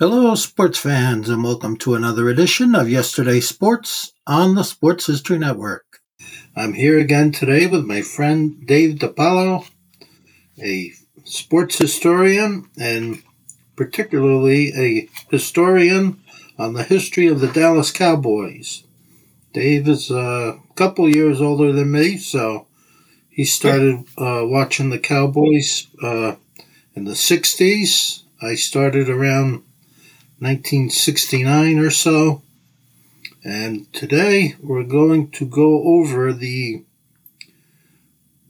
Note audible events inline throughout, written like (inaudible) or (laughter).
Hello, sports fans, and welcome to another edition of Yesterday Sports on the Sports History Network. I'm here again today with my friend Dave DiPaolo, a sports historian and particularly a historian on the history of the Dallas Cowboys. Dave is a couple years older than me, so he started uh, watching the Cowboys uh, in the 60s. I started around 1969 or so. And today we're going to go over the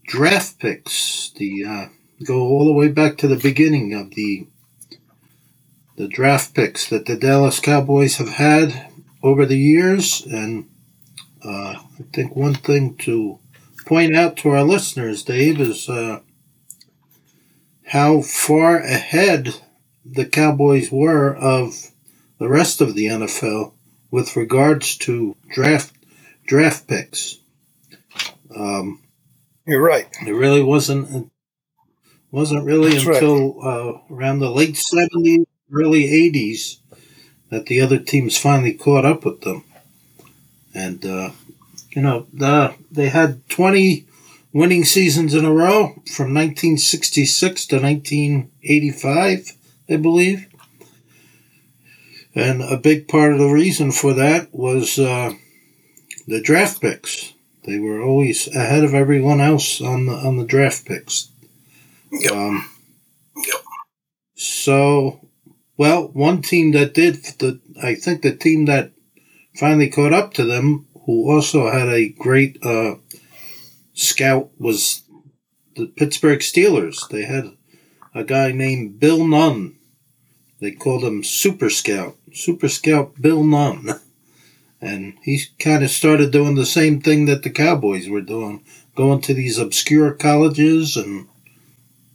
draft picks, the uh, go all the way back to the beginning of the the draft picks that the Dallas Cowboys have had over the years. And uh, I think one thing to point out to our listeners, Dave, is uh, how far ahead the Cowboys were of the rest of the NFL with regards to draft draft picks. Um, You're right. It really wasn't wasn't really That's until right. uh, around the late seventies, early eighties that the other teams finally caught up with them. And uh, you know, the, they had twenty winning seasons in a row from 1966 to 1985, I believe. And a big part of the reason for that was uh, the draft picks. They were always ahead of everyone else on the on the draft picks. Yep. Um, yep. So, well, one team that did the I think the team that finally caught up to them, who also had a great uh, scout, was the Pittsburgh Steelers. They had a guy named Bill Nunn. They called him Super Scout. Super Scout Bill Nunn. (laughs) And he kind of started doing the same thing that the Cowboys were doing, going to these obscure colleges and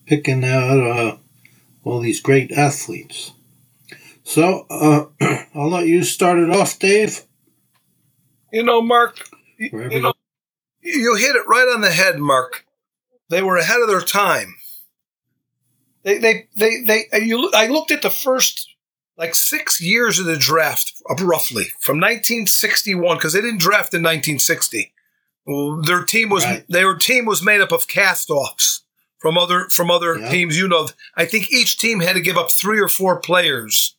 picking out uh, all these great athletes. So uh, (clears throat) I'll let you start it off, Dave. You know, Mark, you, you, know, you hit it right on the head, Mark. They were ahead of their time. They, they, they, they. Uh, you, I looked at the first like six years of the draft, uh, roughly from 1961, because they didn't draft in 1960. Their team was right. their team was made up of cast-offs from other from other yeah. teams. You know, I think each team had to give up three or four players,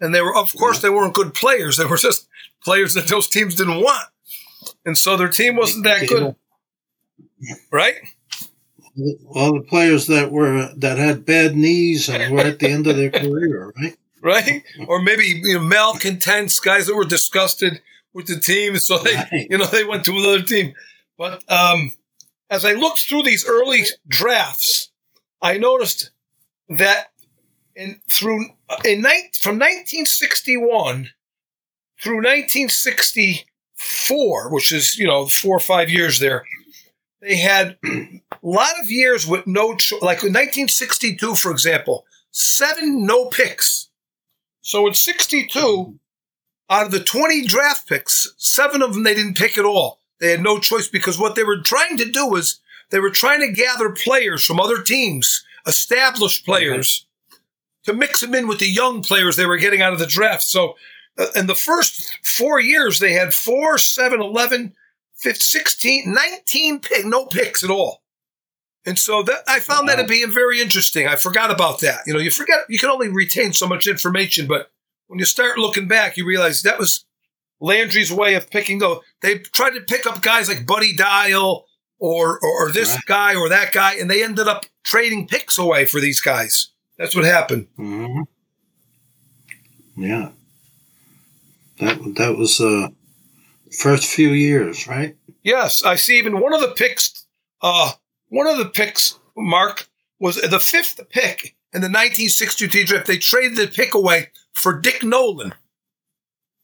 and they were, of course, yeah. they weren't good players. They were just players that those teams didn't want, and so their team wasn't that good, right? All the players that were that had bad knees and were at the end of their (laughs) career, right? right? or maybe you know, malcontents, guys that were disgusted with the team, so they right. you know they went to another team. But um, as I looked through these early drafts, I noticed that in through in night from 1961 through 1964, which is you know four or five years there, they had a (clears throat) lot of years with no cho- like in 1962, for example, seven no picks. So in 62, out of the 20 draft picks, seven of them they didn't pick at all. They had no choice because what they were trying to do was they were trying to gather players from other teams, established players, to mix them in with the young players they were getting out of the draft. So uh, in the first four years, they had four, seven, 11, 15, 16, 19 pick, no picks at all. And so that I found wow. that to be very interesting. I forgot about that. You know, you forget you can only retain so much information, but when you start looking back, you realize that was Landry's way of picking go. They tried to pick up guys like Buddy Dial or, or, or this Right. guy or that guy, and they ended up trading picks away for these guys. That's what happened. hmm Yeah. That that was uh first few years, right? Yes, I see. Even one of the picks, uh, one of the picks, Mark, was the fifth pick in the 1962 draft. They traded the pick away for Dick Nolan.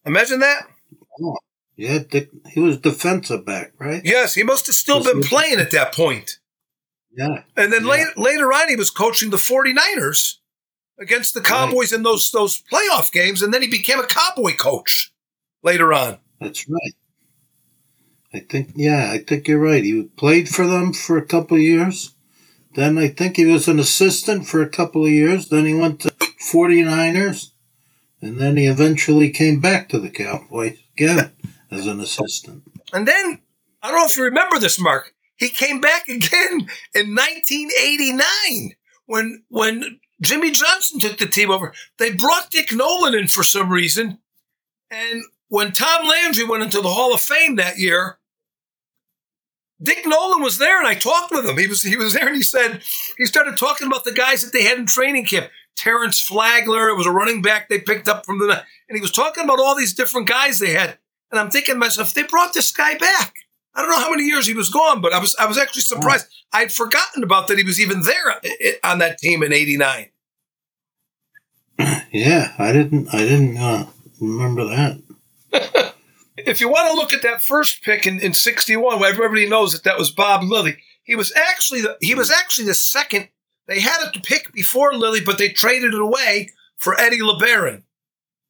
Imagine that. Yeah, Dick, he was defensive back, right? Yes, he must have still been playing at that point. Yeah. And then Yeah. later, later on, he was coaching the 49ers against the Cowboys in those those playoff games, and then he became a Cowboy coach later on. That's right. I think yeah, I think you're right. He played for them for a couple of years. Then I think he was an assistant for a couple of years. Then he went to 49ers. And then he eventually came back to the Cowboys again as an assistant. And then I don't know if you remember this, Mark. He came back again in 1989 when when Jimmy Johnson took the team over. They brought Dick Nolan in for some reason, and when Tom Landry went into the Hall of Fame that year, Dick Nolan was there, and I talked with him. He was he was there, and he said he started talking about the guys that they had in training camp. Terrence Flagler, it was a running back they picked up from the, and he was talking about all these different guys they had. And I'm thinking to myself, they brought this guy back. I don't know how many years he was gone, but I was I was actually hmm. surprised. I'd forgotten about that he was even there i- i- on that team in '89. Yeah, I didn't I didn't uh, remember that. (laughs) If you want to look at that first pick in, in '61, where everybody knows that that was Bob Lilly, he was actually the, he was actually the second. They had a pick before Lilly, but they traded it away for Eddie LeBaron.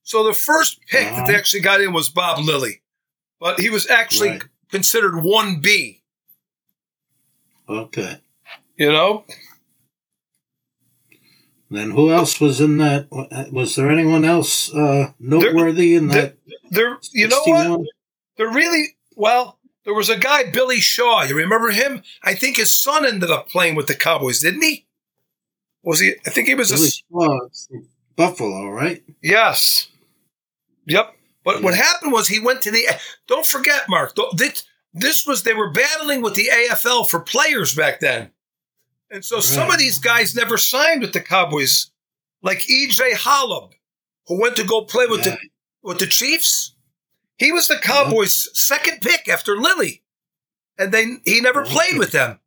So the first pick that they actually got in was Bob Lilly, but he was actually Right. considered one B. Okay. You know, Then who else was in that? Was there anyone else uh, noteworthy in that? There. You know what? 61? There really well. There was a guy, Billy Shaw. You remember him? I think his son ended up playing with the Cowboys, didn't he? Was he? I think he was a Shaw, Buffalo, right? Yes. Yep. But what happened was he went to the. Don't forget, Mark. This, this was they were battling with the AFL for players back then, and so some of these guys never signed with the Cowboys, like EJ Holub, who went to go play with Yeah. the with the Chiefs. He was the Cowboys' second pick after Lilly, and then he never Okay. played with them.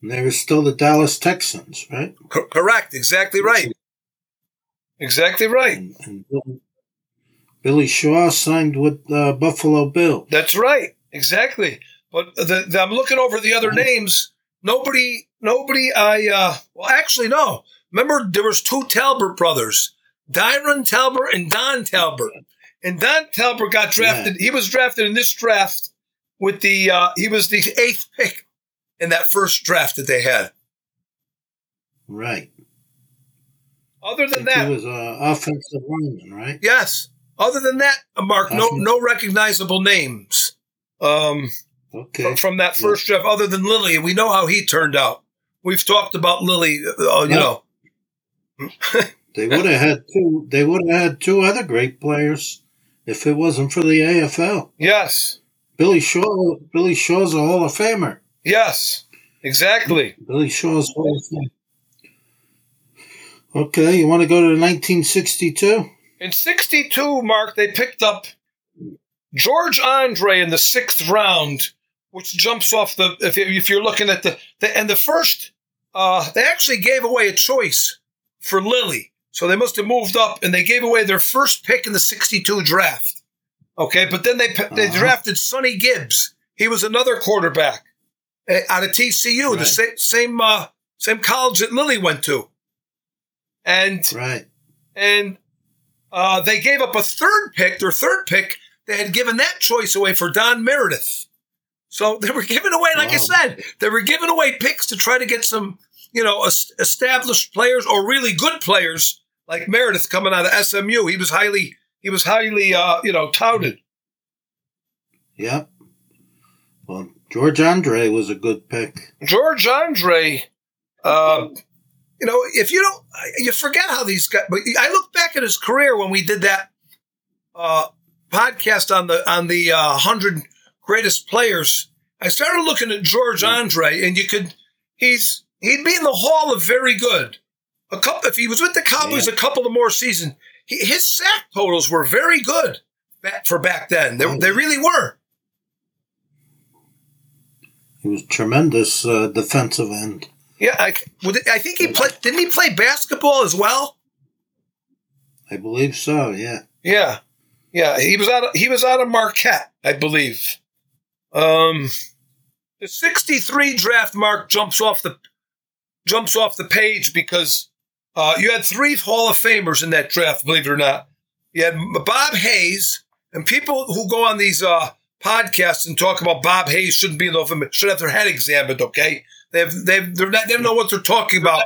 And they were still the Dallas Texans, right? Co- correct. Exactly right. Exactly right. And, and Billy, Billy Shaw signed with uh, Buffalo Bill. That's right. Exactly. But the, the, I'm looking over the other names. Nobody, nobody. I uh, well, actually, no. Remember, there was two Talbert brothers, Diron Talbert and Don Talbert. And Don Talbert got drafted. He was drafted in this draft with the. Uh, he was the eighth pick in that first draft that they had. Right. Other than that, he was uh, offensive lineman, right? yes. Other than that, Mark, no, no recognizable names. Um, Okay. from, that first draft, other than Lilly. We know how he turned out. We've talked about Lilly, uh, you Yeah. know. They would have had two. They would have had two other great players if it wasn't for the AFL. Yes, Billy Shaw. Billy Shaw's a Hall of Famer. yes, exactly. Billy Shaw's Hall of Famer. Okay, you want to go to 1962? In 62, Mark, they picked up George Andrie in the sixth round, which jumps off the, if, you- if you're looking at the, the and the first, uh, they actually gave away a choice for Lilly. So they must have moved up and they gave away their first pick in the 62 draft. Okay, but then they they Uh-huh. drafted Sonny Gibbs. He was another quarterback uh, out of TCU, the Right. same same uh, same college that Lilly went to. And Right. and uh, they gave up a third pick. Their third pick, they had given that choice away for Don Meredith. So (laughs) they were giving away, like I said, they were giving away picks to try to get some, you know, established players or really good players like Meredith coming out of SMU. He was highly, he was highly, uh, you know, touted. Yep. Well, George Andrie was a good pick. George Andrie, um, you know, if you don't, you forget how these guys. But I look back at his career when we did that, uh, podcast on the on the uh, hundred greatest players, I started looking at George Andrie, and you could he's he'd be in the Hall of Very Good. A couple, if he was with the Cowboys Yeah. a couple of more seasons, he, his sack totals were very good back for back then. They, Oh. they really were. He was tremendous uh, defensive end. Yeah, I, would I think he played. Didn't he play basketball as well? I believe so. Yeah. Yeah, yeah. He was out. Of, he was out of Marquette, I believe. Um, the '63 draft mark jumps off the jumps off the page because uh, you had three Hall of Famers in that draft. Believe it or not, you had Bob Hayes, and people who go on these uh, podcasts and talk about Bob Hayes shouldn't be in the Hall of Fame should have their head examined. Okay, they have they have, they're not, they don't know what they're talking about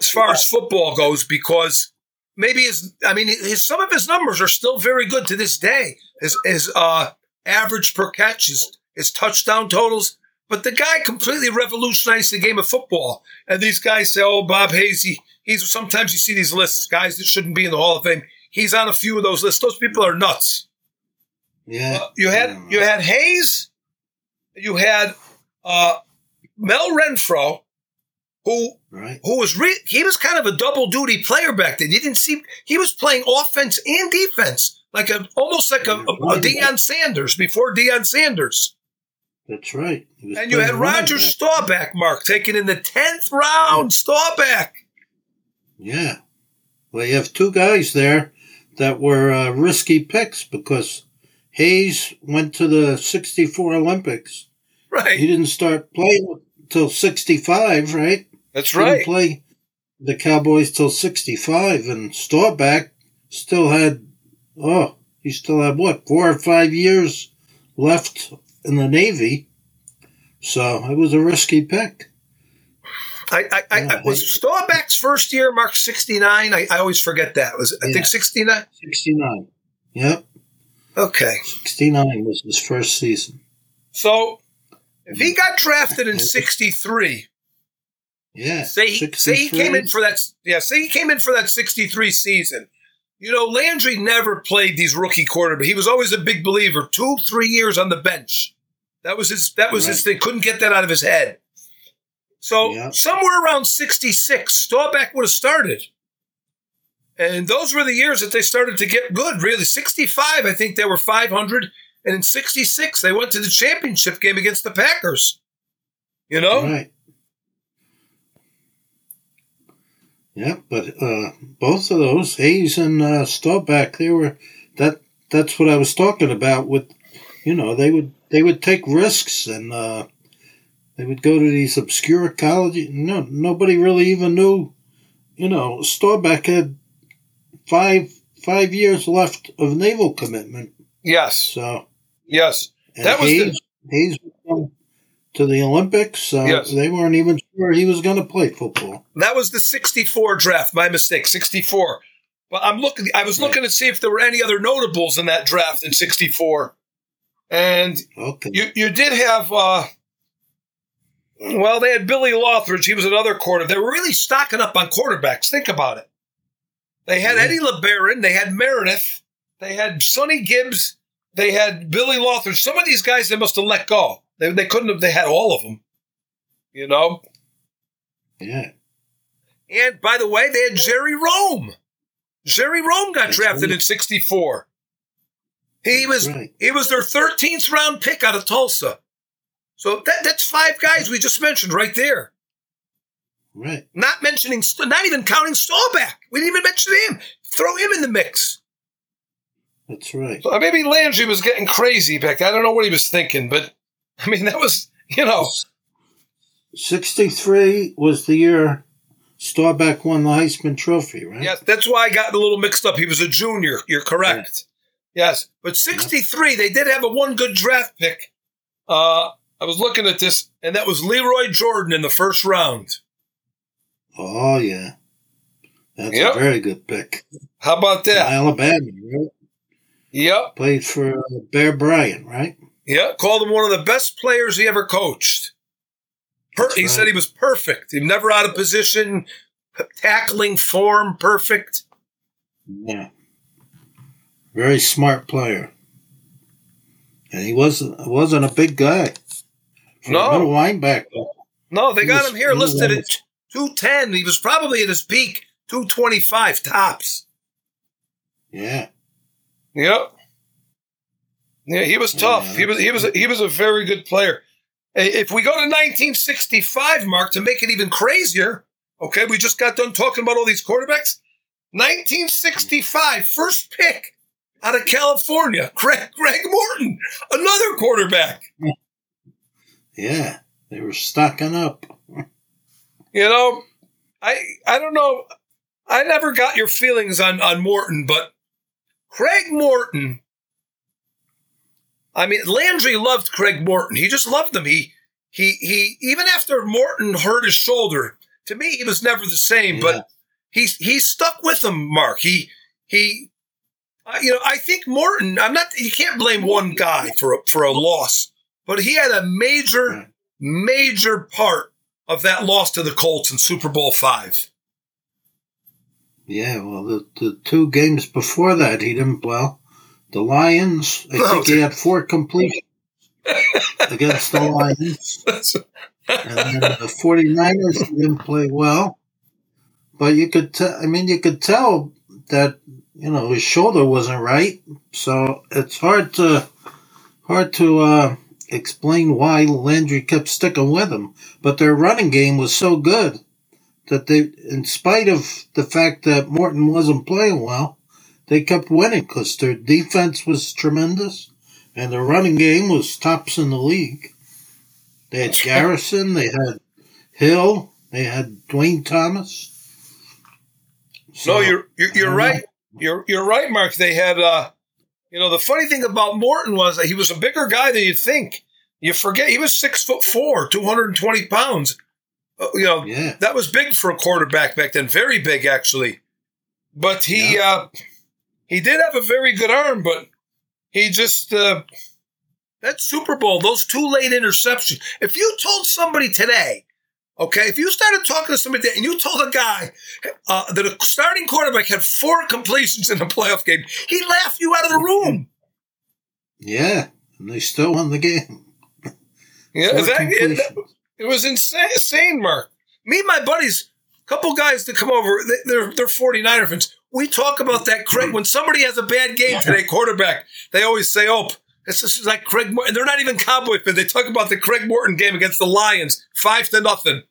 as far as football goes because maybe his I mean his some of his numbers are still very good to this day. His his uh average per catch, his, his touchdown totals. But the guy completely revolutionized the game of football. And these guys say, "Oh, Bob Hayes, he, he's sometimes you see these lists, guys that shouldn't be in the Hall of Fame. He's on a few of those lists. Those people are nuts." Yeah. Uh, you had you had Hayes, you had uh, Mel Renfro, who right. who was re- he was kind of a double duty player back then. You didn't see he was playing offense and defense, like a almost like a, a, a Deion Sanders before Deion Sanders. That's right. And you had Roger. Staubach, Mark, taken in the tenth round. Staubach. Yeah. Well, you have two guys there that were uh, risky picks because Hayes went to the 64 Olympics. Right. He didn't start playing until 65, right? That's right. Didn't play the Cowboys till 65, and Staubach still had, oh, he still had what, four or five years left in the Navy. So it was a risky pick. I, I, I, Yeah, was Staubach's first year, Mark sixty nine. I, I always forget that. Was it, I Yeah. think sixty nine. 69. Yep. Okay. 69 was his first season. So if he mm-hmm. got drafted in sixty three, Yeah. Say he, say he came in for that. Yeah, say he came in for that '63 season. You know, Landry never played these rookie quarterbacks. But he was always a big believer. Two, three years on the bench. That was his. That was his thing. Couldn't get that out of his head. So Yeah. somewhere around '66, Staubach would have started. And those were the years that they started to get good. Really, '65, I think they were 500, and in '66 they went to the championship game against the Packers. You know, Right. Yep, but uh, both of those, Hayes and uh, Staubach, they were that. That's what I was talking about. With you know, they would they would take risks and uh, they would go to these obscure colleges. No, nobody really even knew. You know, Staubach had five five years left of naval commitment. yes, So yes. and That was the- Hayes, was going to the Olympics, so Yes. they weren't even sure he was going to play football. That was the 64 draft. My mistake, 64. But I'm looking. I was looking to see if there were any other notables in that draft in 64, and Okay. you you did have. uh Well, they had Billy Lothridge. He was another quarter. They were really stocking up on quarterbacks. Think about it. They had Eddie LeBaron. They had Meredith. They had Sonny Gibbs. They had Billy Lothridge. Some of these guys they must have let go. They, they couldn't have. They had all of them. You know. yeah. And by the way, they had Jerry Rhome. Jerry Rhome got That's drafted right. in '64. He was right. he was their 13th round pick out of Tulsa. So that, that's five guys we just mentioned right there. Right. Not mentioning, not even counting Staubach. We didn't even mention him. Throw him in the mix. That's right. So maybe Landry was getting crazy back. then. I don't know what he was thinking, but I mean that was you know 63 was the year Staubach won the Heisman Trophy, right? Yes, that's why I got a little mixed up. He was a junior. You're correct. Yes, but 63, they did have a one good draft pick. Uh, I was looking at this, and that was Lee Roy Jordan in the first round. Oh, yeah. That's Yep. a very good pick. How about that? Alabama, right? Yep, Played for uh, Bear Bryant, right? yep. Called him one of the best players he ever coached. Per- he right. said he was perfect. He never out of position, tackling form perfect. Yeah. Very smart player. And he wasn't wasn't a big guy. No. middle linebacker. No, they He got him here listed at 210. He was probably at his peak, 225 tops. Yeah. Yep. Yeah, he was tough. Yeah, he was he was he was a very good player. If we go to 1965, Mark, to make it even crazier, okay, we just got done talking about all these quarterbacks. 1965, first pick out of California, Craig, Craig Morton, another quarterback. Yeah. They were stocking up. You know, I I don't know. I never got your feelings on on Morton, but Craig Morton. I mean, Landry loved Craig Morton. He just loved him. He he he. Even after Morton hurt his shoulder, to me, he was never the same. Yeah. But he's he stuck with him, Mark. He he. You know, I think Morton. I'm not. You can't blame one guy for a, for a loss, but he had a major major part of that loss to the Colts in Super Bowl five. Yeah, well, the, the two games before that, he didn't, well, the Lions, I (laughs) think he had four completions (laughs) against the Lions. And then the 49ers didn't play well. But you could tell, I mean, you could tell that, you know, his shoulder wasn't right. So it's hard to, hard to, uh, explain why Landry kept sticking with him. But their running game was so good that they, in spite of the fact that Morton wasn't playing well, they kept winning because their defense was tremendous and their running game was tops in the league. They had Garrison, they had Hill, they had Duane Thomas. So, no, you're you're, you're right. You're you're right, Mark. They had, uh, you know, the funny thing about Morton was that he was a bigger guy than you'd think. You forget he was six foot four, two hundred and twenty pounds. Uh, you know, Yeah, that was big for a quarterback back then. Very big, actually. But he uh, he did have a very good arm, but he just uh, that Super Bowl, those two late interceptions. If you told somebody today, okay, if you started talking to somebody and you told a guy uh, that a starting quarterback had four completions in a playoff game, he'd laugh you out of the room. yeah, and they still won the game. Yeah, that, it, it was insane, insane, Mark. Me and my buddies, a couple guys that come over, they- they're they're 49er fans. We talk about that Craig when somebody has a bad game today, quarterback. They always say, "Oh, this is like Craig." Morton. They're not even Cowboy fans. They talk about the Craig Morton game against the Lions, five to nothing.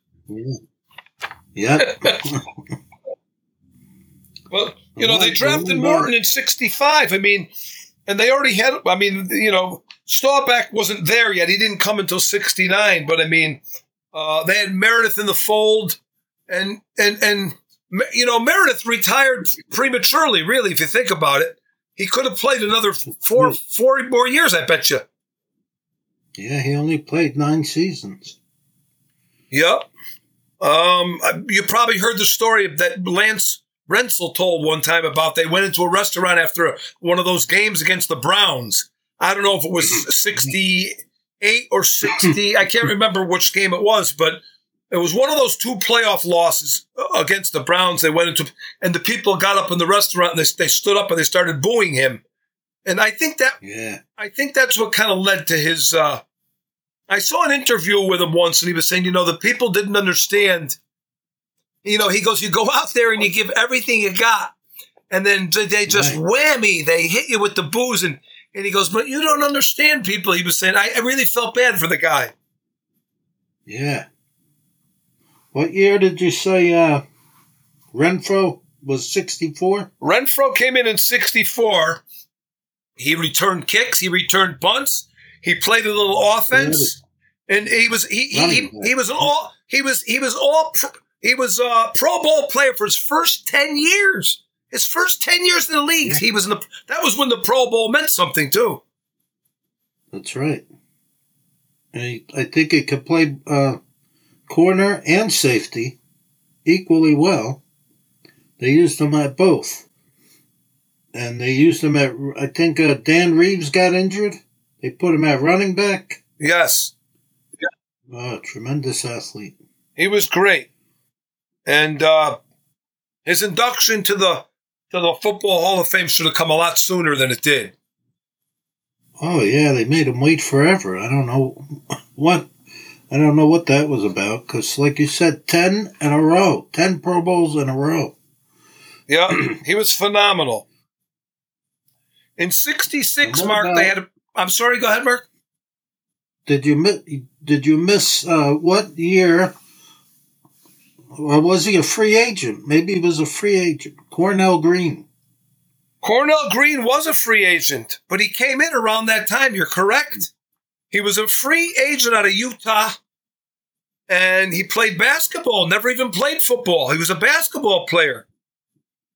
Yeah, (laughs) Well, you know, they drafted Morton in '65. I mean, and they already had. I mean, you know, Staubach wasn't there yet. He didn't come until '69. But I mean, uh, they had Meredith in the fold, and and and you know, Meredith retired prematurely. Really, if you think about it, he could have played another four four more years. I bet you. yeah, he only played nine seasons. Yep. Um, you probably heard the story that Lance Rentzel told one time about they went into a restaurant after one of those games against the Browns. I don't know if it was (clears throat) 68 or 60. I can't remember which game it was, but it was one of those two playoff losses against the Browns. They went into, and the people got up in the restaurant and they, they stood up and they started booing him. And I think that Yeah, I think that's what kind of led to his. Uh, I saw an interview with him once, and he was saying, you know, the people didn't understand. You know, he goes, you go out there and you give everything you got, and then they- they just Right. whammy, they hit you with the booze, and and he goes, but you don't understand people. He was saying, I, I really felt bad for the guy. yeah. What year did you say uh, Renfro was 64? Renfro came in in '64. He returned kicks. He returned punts. He played a little offense, and he was he he, he, he was all he was he was all he was a Pro Bowl player for his first ten years. His first ten years in the league, he was in the. That was when the Pro Bowl meant something too. That's right. He, I think he could play uh, corner and safety equally well. They used him at both. And they used him at, I think uh, Dan Reeves got injured. They put him at running back. Yes, Oh, tremendous athlete. he was great, and uh, his induction to the to the Football Hall of Fame should have come a lot sooner than it did. Oh yeah, they made him wait forever. I don't know (laughs) what. I don't know what that was about. Because, like you said, ten in a row, ten Pro Bowls in a row. Yeah, (clears throat) he was phenomenal. In '66, Mark, about- they had. A, I'm sorry. Go ahead, Mark. Did you miss? Did you miss uh, what year? Or was he a free agent? Maybe he was a free agent. Cornell Green. Cornell Green was a free agent, but he came in around that time. You're correct. He was a free agent out of Utah, and he played basketball. Never even played football. He was a basketball player,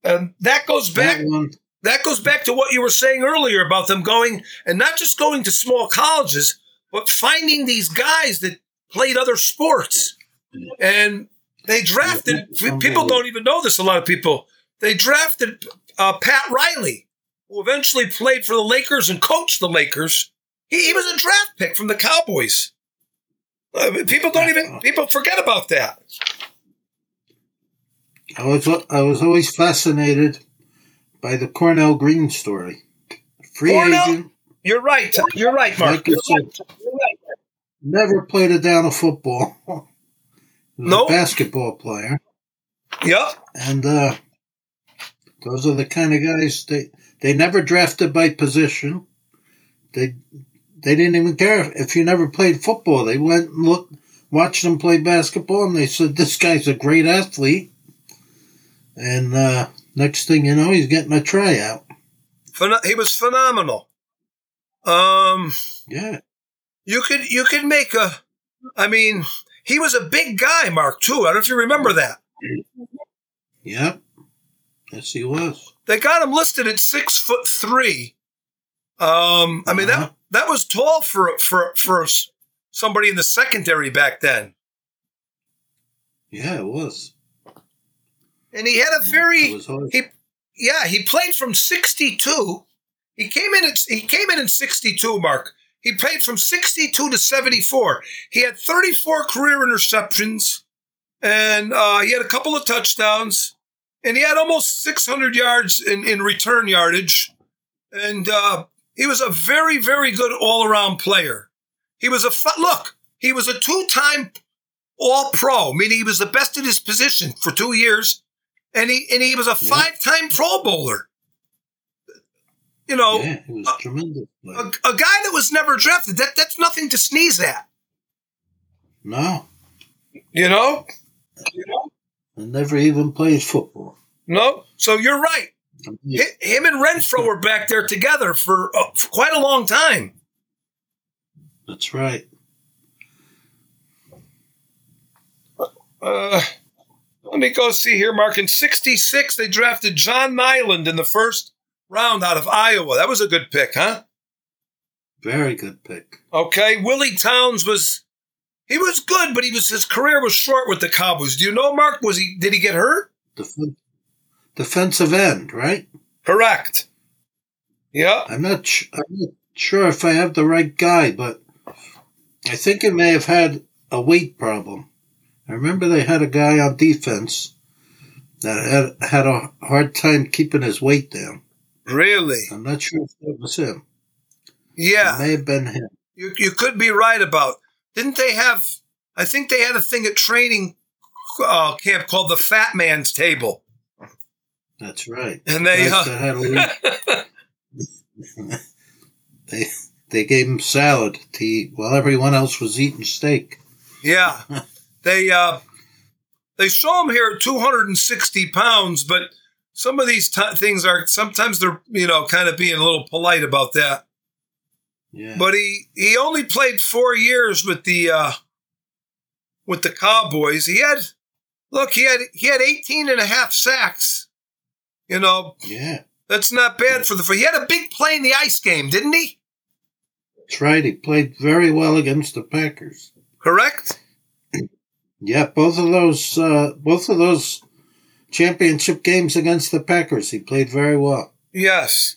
and that goes back. That that goes back to what you were saying earlier about them going and not just going to small colleges, but finding these guys that played other sports. And they drafted, people don't even know this, a lot of people. They drafted uh, Pat Riley, who eventually played for the Lakers and coached the Lakers. He, he was a draft pick from the Cowboys. Uh, people don't even, people forget about that. I was I was always fascinated by the Cornell Green story. Free Cornell? agent, You're right. You're right, Mark. like you said, never played a down of football. No Nope. basketball player, Yep. and uh, those are the kind of guys they they never drafted by position. They they didn't even care if you never played football. They went and looked, watched them play basketball, and they said this guy's a great athlete. And uh, next thing you know, he's getting a tryout. He was phenomenal. Um, Yeah, you could you could make a. I mean, he was a big guy, Mark. Too. I don't know if you remember that. yep. Yes, he was. They got him listed at six foot three. Um, I mean Uh-huh. that that was tall for for for somebody in the secondary back then, Yeah, it was. and he had a very he yeah he played from sixty two. He came in at he came in in sixty two, Mark. He played from 62 to 74. He had 34 career interceptions, and uh, he had a couple of touchdowns, and he had almost 600 yards in, in return yardage. And uh, he was a very, very good all around player. He was a fu- look. He was a two time All Pro, meaning he was the best in his position for two years, and he and he was a five time Pro Bowler. You know, yeah, tremendous. a, a guy that was never drafted. That that's nothing to sneeze at. No, You know, and never even played football. no. So you're right. Hi- Him and Renfro were back there together for, uh, for quite a long time. That's right. Uh, let me go see here, Mark. In '66, they drafted John Niland in the first round out of Iowa. That was a good pick, huh? Very good pick. Okay, Willie Towns was he was good, but he was his career was short with the Cowboys. Do you know, Mark? Was he did he get hurt? Defen- defensive end, right? Correct. Yeah. I'm not. Sh- I'm not sure if I have the right guy, but I think it may have had a weight problem. I remember they had a guy on defense that had had a hard time keeping his weight down. Really? I'm not sure if that was him. Yeah. It may have been him. You, you could be right about. Didn't they have? I think they had a thing at training uh, camp called the Fat Man's Table, That's right. and they. Uh, had a weight- they they gave him salad to eat while everyone else was eating steak. yeah, (laughs) they uh, they show him here at 260 pounds, but some of these t- things are sometimes they're you know kind of being a little polite about that. Yeah. But he he only played four years with the uh, with the Cowboys. He had look he had he had 18 and a half sacks. You know, yeah. That's not bad for the. He had a big play in the ice game, didn't he? That's right. He played very well against the Packers. Correct. Yeah, both of those uh, both of those championship games against the Packers, he played very well. Yes.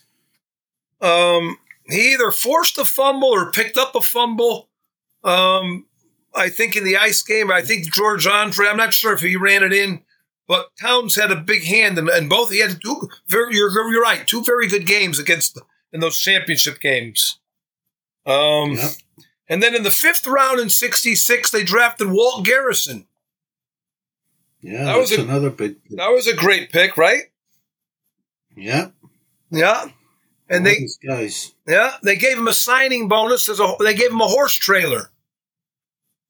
Um, he either forced a fumble or picked up a fumble. Um, I think in the ice game, I think George Andrie. I'm not sure if he ran it in but Towns had a big hand, and, and both he had two very. You're, you're right, two very good games against in those championship games. Um, Yep. and then in the fifth round in '66, they drafted Walt Garrison. Yeah, That was a- another big. That was a great pick, right? Yeah. Yeah. And they, guys. yeah, they gave him a signing bonus as a. They gave him a horse trailer,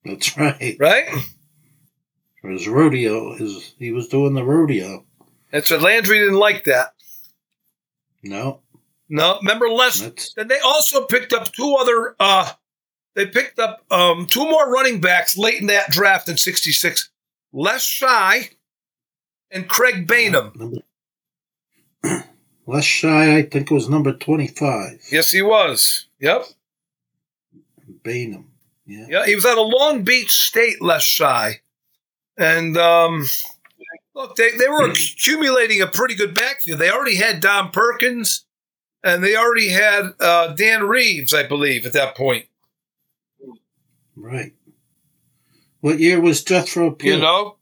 That's (laughs) right. right? His rodeo, his he was doing the rodeo. That's what Landry didn't like that. No, No, remember Les? that's Then they also picked up two other. uh They picked up um two more running backs late in that draft in '66. Les Shy and Craig Baynham. number. (clears throat) Les Shy, I think it was number twenty-five. Yes, he was. Yep. Baynham. Yeah. Yeah, he was out of Long Beach State, Les Shy, and um, look, they they were accumulating a pretty good backfield. They already had Don Perkins, and they already had uh, Dan Reeves, I believe, at that point. Right. What year was Jethro Pugh? You know,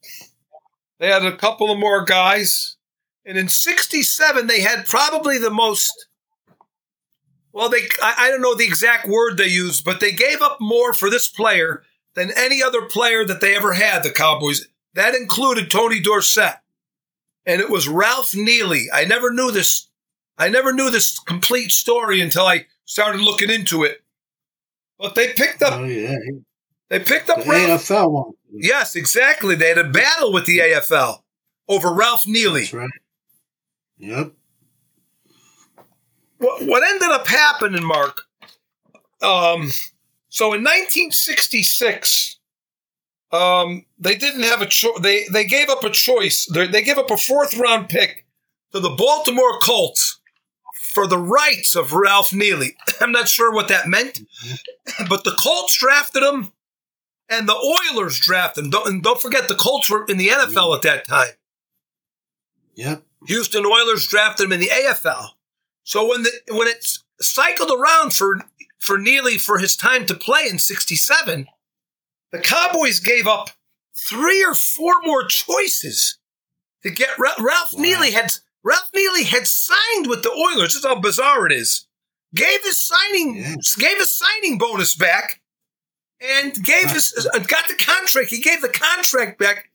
they had a couple of more guys, and in '67 they had probably the most. Well, they I, I don't know the exact word they used, but they gave up more for this player than any other player that they ever had. The Cowboys that included Tony Dorsett, and it was Ralph Neely. I never knew this. I never knew this complete story until I started looking into it. But they picked up. Oh yeah, They picked the up Ralph. AFL one. Yes, exactly. They had a battle with the AFL over Ralph Neely. That's right. Yep. What, what ended up happening, Mark? Um, so in 1966, um, they didn't have a choice. They they gave up a choice. They, they gave up a fourth round pick to the Baltimore Colts for the rights of Ralph Neely. (laughs) I'm not sure what that meant, (laughs) but the Colts drafted him, and the Oilers drafted him. Don't, and don't forget, the Colts were in the NFL at that time. Yep. Houston Oilers drafted him in the AFL. So when the when it cycled around for for Neely for his time to play in '67, the Cowboys gave up three or four more choices to get Ra- Ralph Wow. Neely had Ralph Neely had signed with the Oilers. This is how bizarre it is. Gave his signing gave his signing bonus back, and gave his uh, got the contract. He gave the contract back.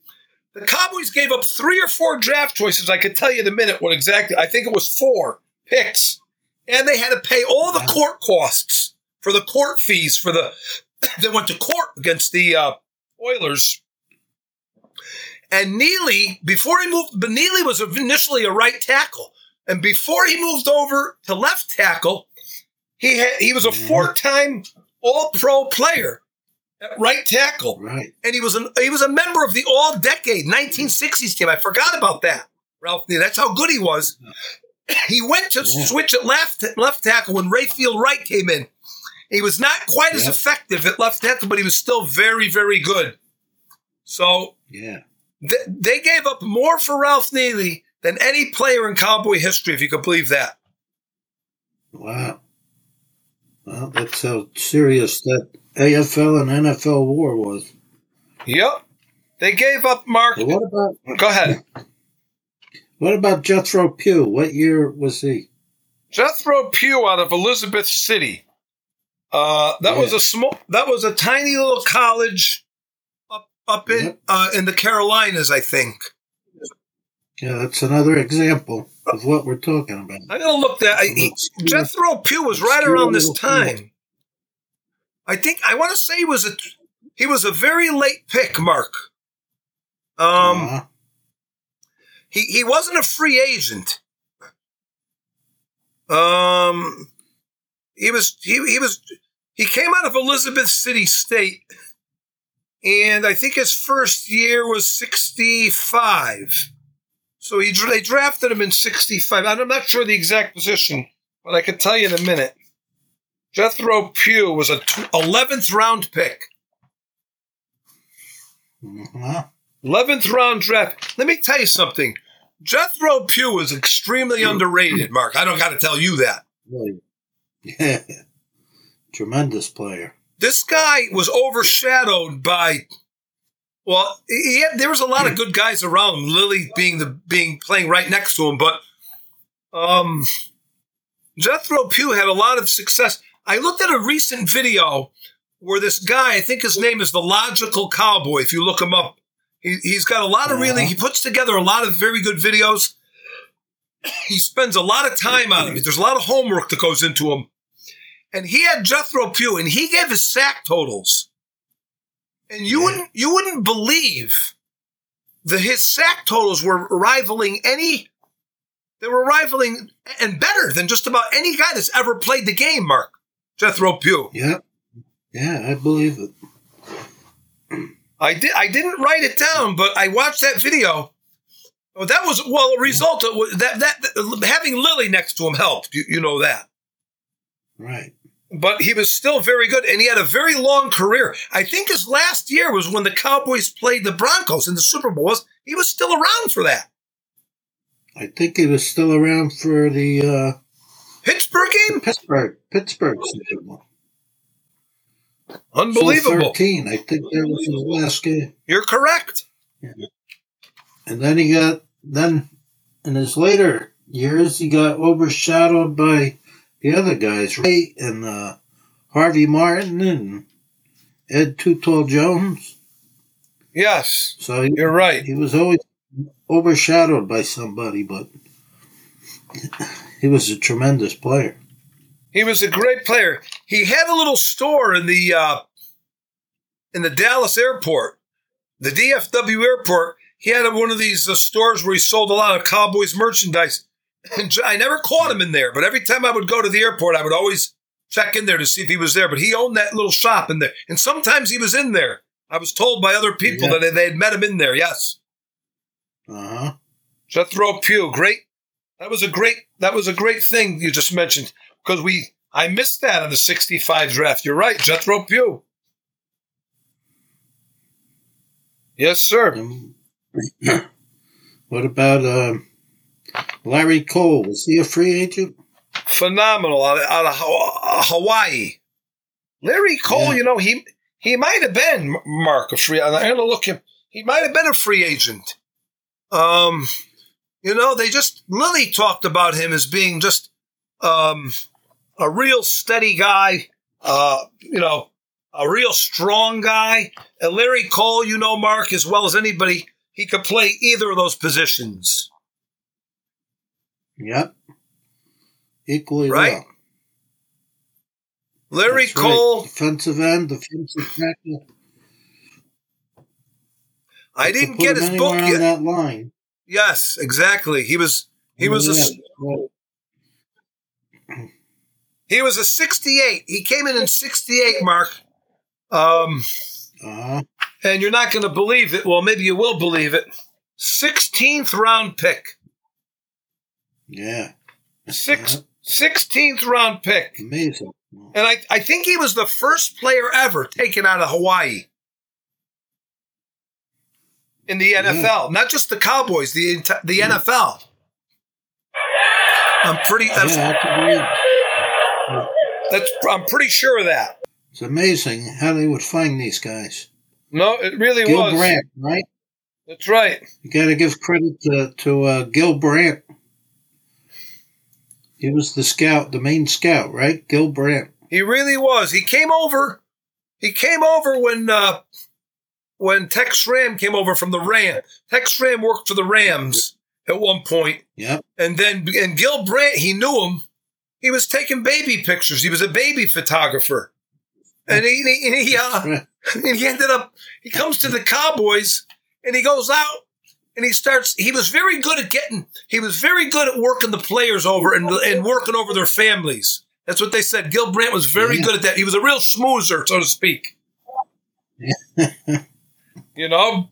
The Cowboys gave up three or four draft choices. I could tell you in a minute what exactly. I think it was four picks, and they had to pay all the Wow. court costs for the court fees for the. (coughs) They went to court against the uh, Oilers. And Neely, before he moved, but Neely was initially a right tackle, and before he moved over to left tackle, he had he was a four-time All-Pro player at right tackle Right. and he was an, he was a member of the All Decade 1960s team. I forgot about that, Ralph. That's how good he was. (coughs) He went to Yeah. switch at left left tackle when Rayfield Wright came in. He was not quite as effective at left tackle, but he was still very very good. So Yeah. th- they gave up more for Ralph Neely than any player in Cowboy history, if you could believe that. Wow. Well, that's how serious that AFL and NFL war was. Yep. They gave up Mark. What about Go ahead. (laughs) what about Jethro Pugh? What year was he? Jethro Pugh out of Elizabeth City. Uh, that was a small. That was a tiny little college up up in Yep. uh, in the Carolinas, I think. Yeah, that's another example of what we're talking about. I'm gonna look that. I, he, Jethro Pugh was right around this time. I think I want to say he was a he was a very late pick, Mark. Um, Uh-huh. he he wasn't a free agent. Um, he was he he was he came out of Elizabeth City State, and I think his first year was sixty five. So he they drafted him in sixty five. I'm not sure the exact position, but I can tell you in a minute. Jethro Pugh was a eleventh round pick. Uh-huh. 11th round draft. Let me tell you something. Jethro Pugh is extremely underrated, Mark. I don't got to tell you that. Yeah. (laughs) Tremendous player. This guy was overshadowed by, Well, he had, there was a lot of good guys around him. Lilly being the being playing right next to him, but um, Jethro Pugh had a lot of success. I looked at a recent video where this guy, I think his name is the Logical Cowboy. If you look him up, he, he's got a lot of really. He puts together a lot of very good videos. He spends a lot of time on it. There's a lot of homework that goes into him. And he had Jethro Pugh, and he gave his sack totals and you wouldn't you wouldn't believe that his sack totals were rivaling any they were rivaling and better than just about any guy that's ever played the game, Mark. Jethro Pugh. Yeah. Yeah, I believe it. I did I didn't write it down, but I watched that video. Oh, that was well a result of that, that that having Lilly next to him helped. You, you know that. Right but he was still very good and he had a very long career. I think his last year was when the Cowboys played the Broncos in the Super Bowl. He was still around for that. I think he was still around for the uh, Pittsburgh game? Pittsburgh. Pittsburgh Super Bowl. Unbelievable. 13. I think that was his last game. You're correct. Yeah. And then he got, then in his later years, he got overshadowed by the other guys, Ray and uh, Harvey Martin and Ed Tall Jones. Yes. So he, you're right. He was always overshadowed by somebody, but he was a tremendous player. He was a great player. He had a little store in the uh, in the Dallas airport, the DFW airport. He had one of these uh, stores where he sold a lot of Cowboys merchandise. And I never caught him in there, but every time I would go to the airport, I would always check in there to see if he was there. But he owned that little shop in there. And sometimes he was in there. I was told by other people yeah. that they had met him in there. Yes. Uh huh. Jethro Pugh, great. That was a great. That was a great thing you just mentioned because we. I missed that in the '65 draft. You're right, Jethro Pugh. Yes, sir. Um, (clears throat) what about um, Larry Cole, was he a free agent? Phenomenal out of, out of uh, Hawaii. Larry Cole, yeah. you know, he he might have been Mark a free. I'm gonna look him. He might have been a free agent. Um, you know, they just Lilly talked about him as being just um a real steady guy. Uh, you know, a real strong guy. And Larry Cole, you know, Mark as well as anybody, he could play either of those positions. Yep. Equally right. well. Larry That's Cole, right. defensive end, defensive tackle. I didn't get his book yet. That line. Yes, exactly. He was he was a he was a 68. He came in in 68, Mark. Um, uh-huh. and you're not going to believe it. Well, maybe you will believe it. 16th round pick. Yeah. Six, 16th round pick. Amazing. And I, I think he was the first player ever taken out of Hawaii in the NFL, yeah. not just the Cowboys, the the yeah. NFL. I'm pretty. That's, yeah, that's. I'm pretty sure of that. It's amazing how they would find these guys. No, it really Gil was. Gil Brandt, right? That's right. You got to give credit to to uh, Gil Brandt he was the scout, the main scout, right? Gil Brandt. He really was. He came over. He came over when uh, when Tex Schramm came over from the Ram. Tex Schramm worked for the Rams at one point. Yeah. And then and Gil Brandt, he knew him. He was taking baby pictures. He was a baby photographer. And he, he, he, uh, and (laughs) he ended up, he comes to the Cowboys and he goes out and he starts he was very good at getting he was very good at working the players over and, and working over their families. That's what they said. Gil brandt was very yeah. good at that. He was a real schmoozer so to speak. (laughs) You know?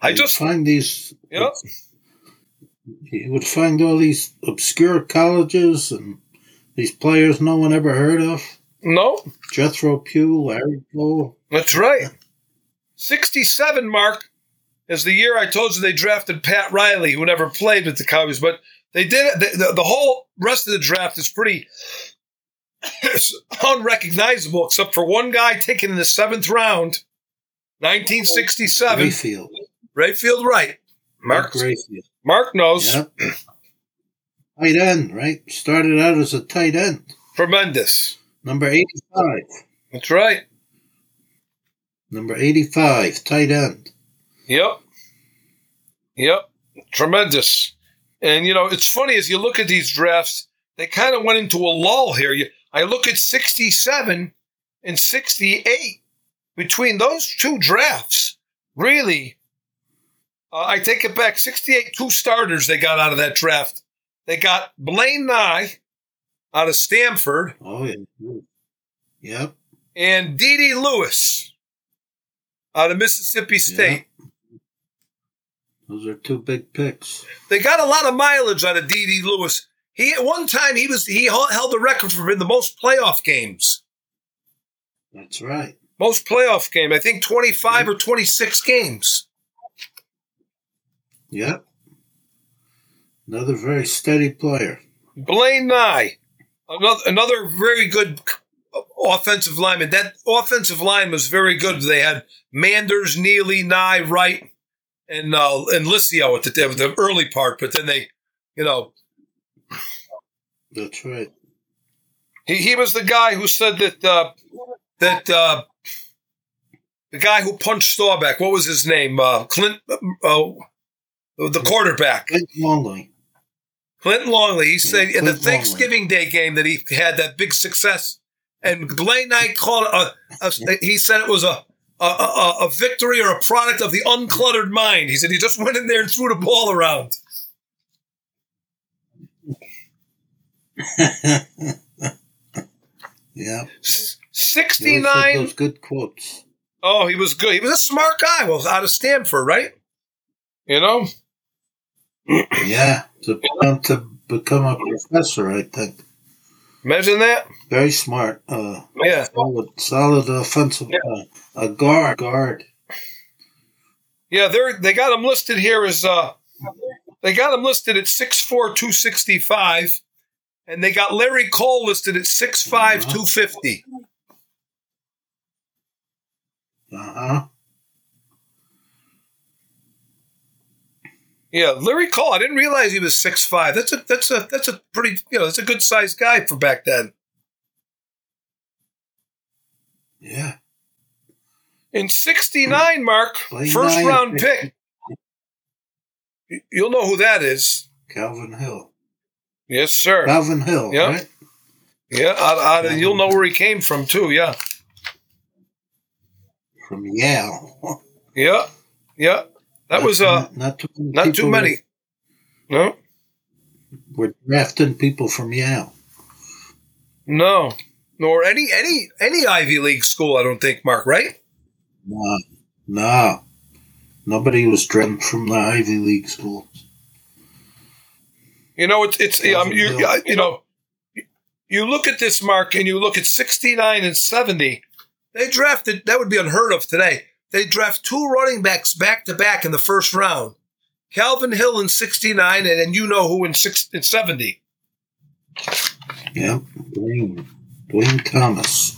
I just find these you know he would find all these obscure colleges and these players no one ever heard of. No. Jethro pugh larry cole that's right 67 mark is the year I told you they drafted Pat Riley, who never played with the Cowboys, but they did it. The, the, the whole rest of the draft is pretty, (coughs) unrecognizable except for one guy taken in the seventh round, 1967. Rayfield. Rayfield Wright. Mark, Rayfield. Mark knows. Yep. tight end, right? Started out as a tight end. Tremendous. Number 85. That's right. Number 85, tight end. Yep. Yep. Tremendous. And, you know, it's funny as you look at these drafts, they kind of went into a lull here. You, I look at 67 and 68. Between those two drafts, really, uh, I take it back 68, two starters they got out of that draft. They got Blaine Nye out of Stanford Oh, yeah. Yep. and Dee Lewis Uh, out of Mississippi State. Those are two big picks. They got a lot of mileage out of D.D. Lewis. He at one time he was he held the record for being the most playoff games. That's right. Most playoff game, I think twenty five or twenty six games. Yep. Another very steady player. Blaine Nye, another another very good offensive lineman. That offensive line was very good. They had Manders, Neely, Nye, Wright, and uh, and Liscio at the, the early part, but then they, you know, That's right. He he was the guy who said that uh, that uh, the guy who punched Staubach. What was his name? Uh, Clint, uh, the quarterback, Clint Longley. Clinton Longley. He said in the Clint Longley. Thanksgiving Day game that he had that big success, and Blaine Nye called it. A, a, he said it was a. A, a, victory or a product of the uncluttered mind. He said he just went in there and threw the ball around. (laughs) Yeah. S- He always said 69 Those good quotes. Oh, he was good. He was a smart guy. Well, out of Stanford, right? You know? Yeah. To, to become a professor, I think. Imagine that. Very smart. Uh, Yeah. solid, solid offensive. Uh, a guard. Guard. Yeah, they're they got him listed here as uh they got him listed at 6'4", 265, and they got Larry Cole listed at 6'5", 250. Uh huh. Yeah, Larry Cole. I didn't realize he was 6'5". That's a that's a that's a pretty you know that's a good sized guy for back then. Yeah. In '69, Mark, first round pick. You'll know who that is. Calvin Hill. Yes, sir. Calvin Hill, Yep. right? Yeah, out, out of, you'll know where he came from too. Yeah, From Yale. (laughs) yeah, yeah. That was uh not too many. not too many. No, We're drafting people from Yale. no, nor any any any Ivy League school. I don't think, Mark. Right? No, no. Nobody was drafted from the Ivy League schools. You know, it's it's um, you you know, you look at this mark and you look at sixty nine and seventy. They drafted that would be unheard of today. They draft two running backs back to back in the first round. Calvin Hill in sixty nine, and then you know who in six in seventy. Yep. Duane. Duane Thomas.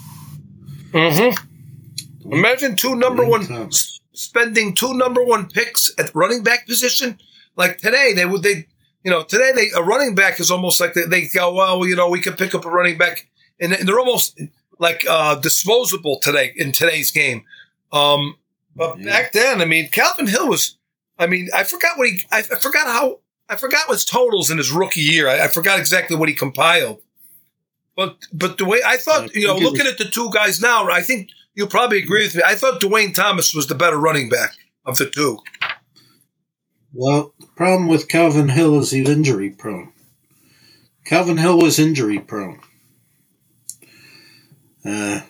Mm-hmm. Imagine two number Duane one Thomas. spending two number one picks at running back position. Like today, they would they you know today they a running back is almost like they, they go well you know we can pick up a running back and, and they're almost like uh, disposable today in today's game. Um, but Yeah. back then, I mean, Calvin Hill was. I mean, I forgot what he. I, I forgot how. I forgot what his totals in his rookie year. I, I forgot exactly what he compiled. But but the way I thought, you know, looking at the two guys now, I think you'll probably agree with me. I thought Duane Thomas was the better running back of the two. Well, the problem with Calvin Hill is he's injury prone. Calvin Hill was injury prone. Uh,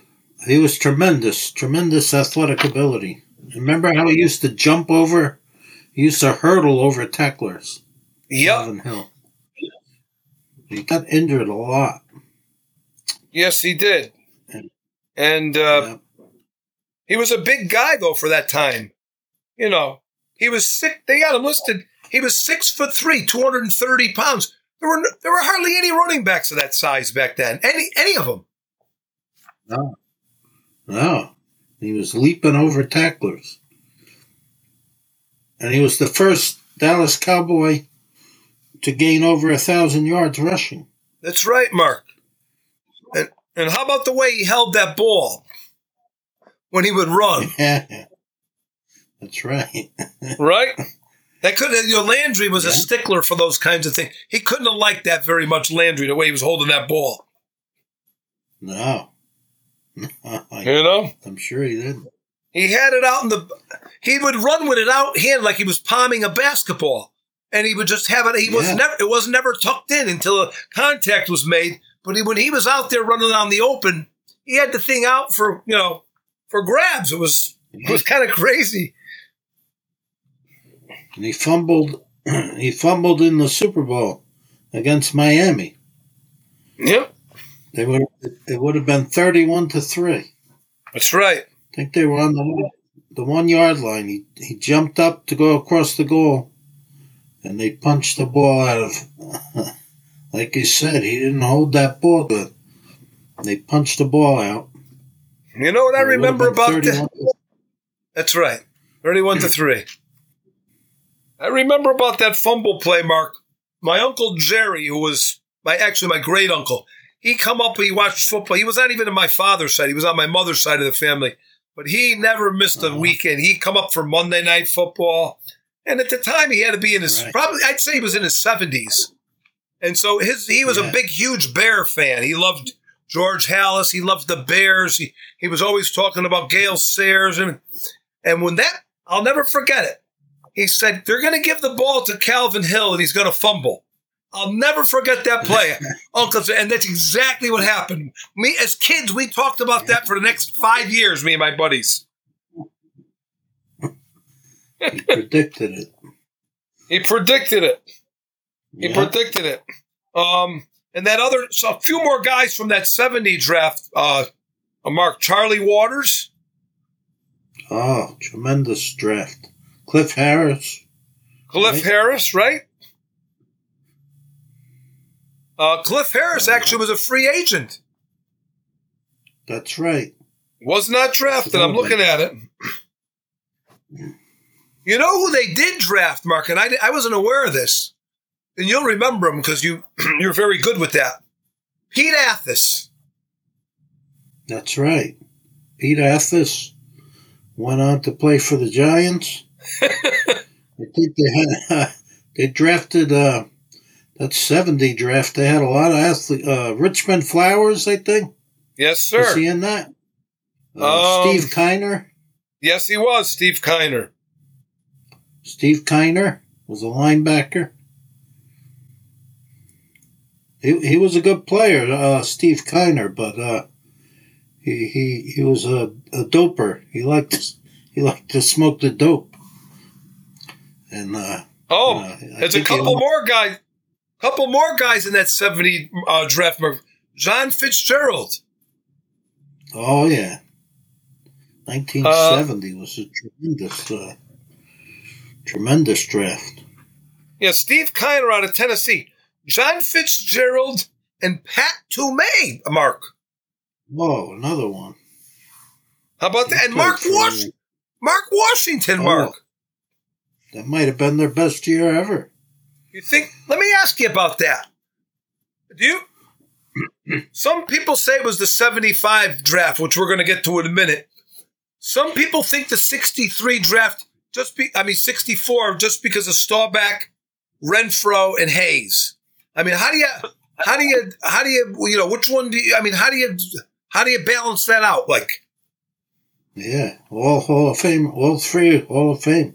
he was tremendous, tremendous athletic ability. Remember how he used to jump over? He used to hurdle over tacklers. Yep. Hill. He got injured a lot. Yes, he did. And uh, Yeah. he was a big guy though for that time. You know, he was sick. They got him listed. He was six foot three, two hundred and thirty pounds. There were there were hardly any running backs of that size back then. Any any of them. No. No. He was leaping over tacklers. And he was the first Dallas Cowboy to gain over a thousand yards rushing. That's right, Mark. And and how about the way he held that ball when he would run? (laughs) Yeah. That's right. (laughs) right? That could have, you know Landry was a stickler for those kinds of things. He couldn't have liked that very much, Landry, the way he was holding that ball. No. (laughs) I, You know? I'm sure he didn't. He had it out in the he would run with it out hand like he was palming a basketball. And he would just have it he was never it was never tucked in until a contact was made. But he, when he was out there running on the open, he had the thing out for, you know, for grabs. It was it was kind of crazy. And he fumbled (clears throat) he fumbled in the Super Bowl against Miami. Yep. They would it would have been thirty one to three. That's right. I think they were on the the one yard line. He he jumped up to go across the goal, and they punched the ball out of. (laughs) like you said, he didn't hold that ball good. They punched the ball out. You know what I It would have remember about that? That's right. 31 to 3. I remember about that fumble play, Mark. My uncle Jerry, who was my actually my great uncle, he come up, he watched football. He was not even on my father's side, he was on my mother's side of the family. But he never missed a Uh-huh. weekend. He come up for Monday night football. And at the time he had to be in his Right. probably I'd say he was in his 70s. And so his he was a big, huge Bear fan. He loved George Halas. He loved the Bears. He he was always talking about Gale Sayers and and when that I'll never forget it. He said they're going to give the ball to Calvin Hill and he's going to fumble. I'll never forget that play, (laughs) Uncle. And that's exactly what happened. Me as kids, we talked about that for the next five years. Me and my buddies. He predicted it. He predicted it. He Yeah. predicted it. Um, and that other, so a few more guys from that 70 draft, uh, Mark Charlie Waters, Oh, tremendous draft. Cliff Harris. Cliff Right. Harris, right? Uh, Cliff Harris actually was a free agent. That's right. Was not drafted. I'm looking at it. You know who they did draft, Mark, and I, I wasn't aware of this. And you'll remember him because you (clears throat) you're very good with that. Pete Athas. That's right. Pete Athas went on to play for the Giants. (laughs) I think they had uh, (laughs) they drafted uh, that seventy draft. They had a lot of athletes. Uh, Richmond Flowers, I think. Yes, Was sir. he in that? Uh, Um, Steve Kiner. Yes, he was Steve Kiner. Steve Kiner was a linebacker. He, he was a good player, uh, Steve Kiner, but uh, he, he he was a, a doper. He liked to, he liked to smoke the dope. And uh, Oh, uh, there's a he couple more guys. Couple more guys in that 70 uh, draft. Mark. John Fitzgerald. Oh yeah, nineteen seventy was a tremendous uh, tremendous draft. Yeah, Steve Kiner out of Tennessee. John Fitzgerald and Pat Toomay, Mark. Whoa, another one. How about that? And Mark Wash- Mark Washington, Oh. Mark. That might have been their best year ever. You think? Let me ask you about that. Do you? Some people say it was the 75 draft, which we're going to get to in a minute. Some people think the 63 draft just be, I mean, 64 just because of Staubach, Renfro, and Hayes. I mean, how do you, how do you, how do you, you know, which one do you, I mean, how do you, how do you balance that out? Like, Yeah, all Hall of Fame, all three Hall of Fame.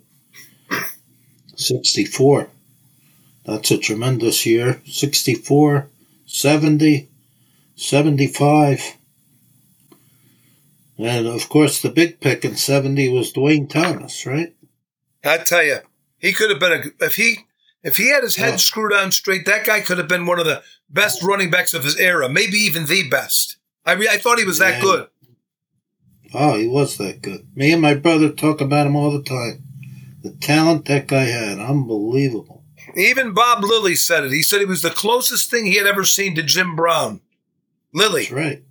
64. That's a tremendous year. 64, 70, 75. And of course, the big pick in 70 was Duane Thomas, right? I tell you, he could have been a if he if he had his head Oh. screwed on straight, that guy could have been one of the best running backs of his era, maybe even the best. I mean, I thought he was that Yeah. good. Oh, he was that good. Me and my brother talk about him all the time. The talent that guy had, unbelievable. Even Bob Lilly said it. He said it was the closest thing he had ever seen to Jim Brown. Lilly. That's right.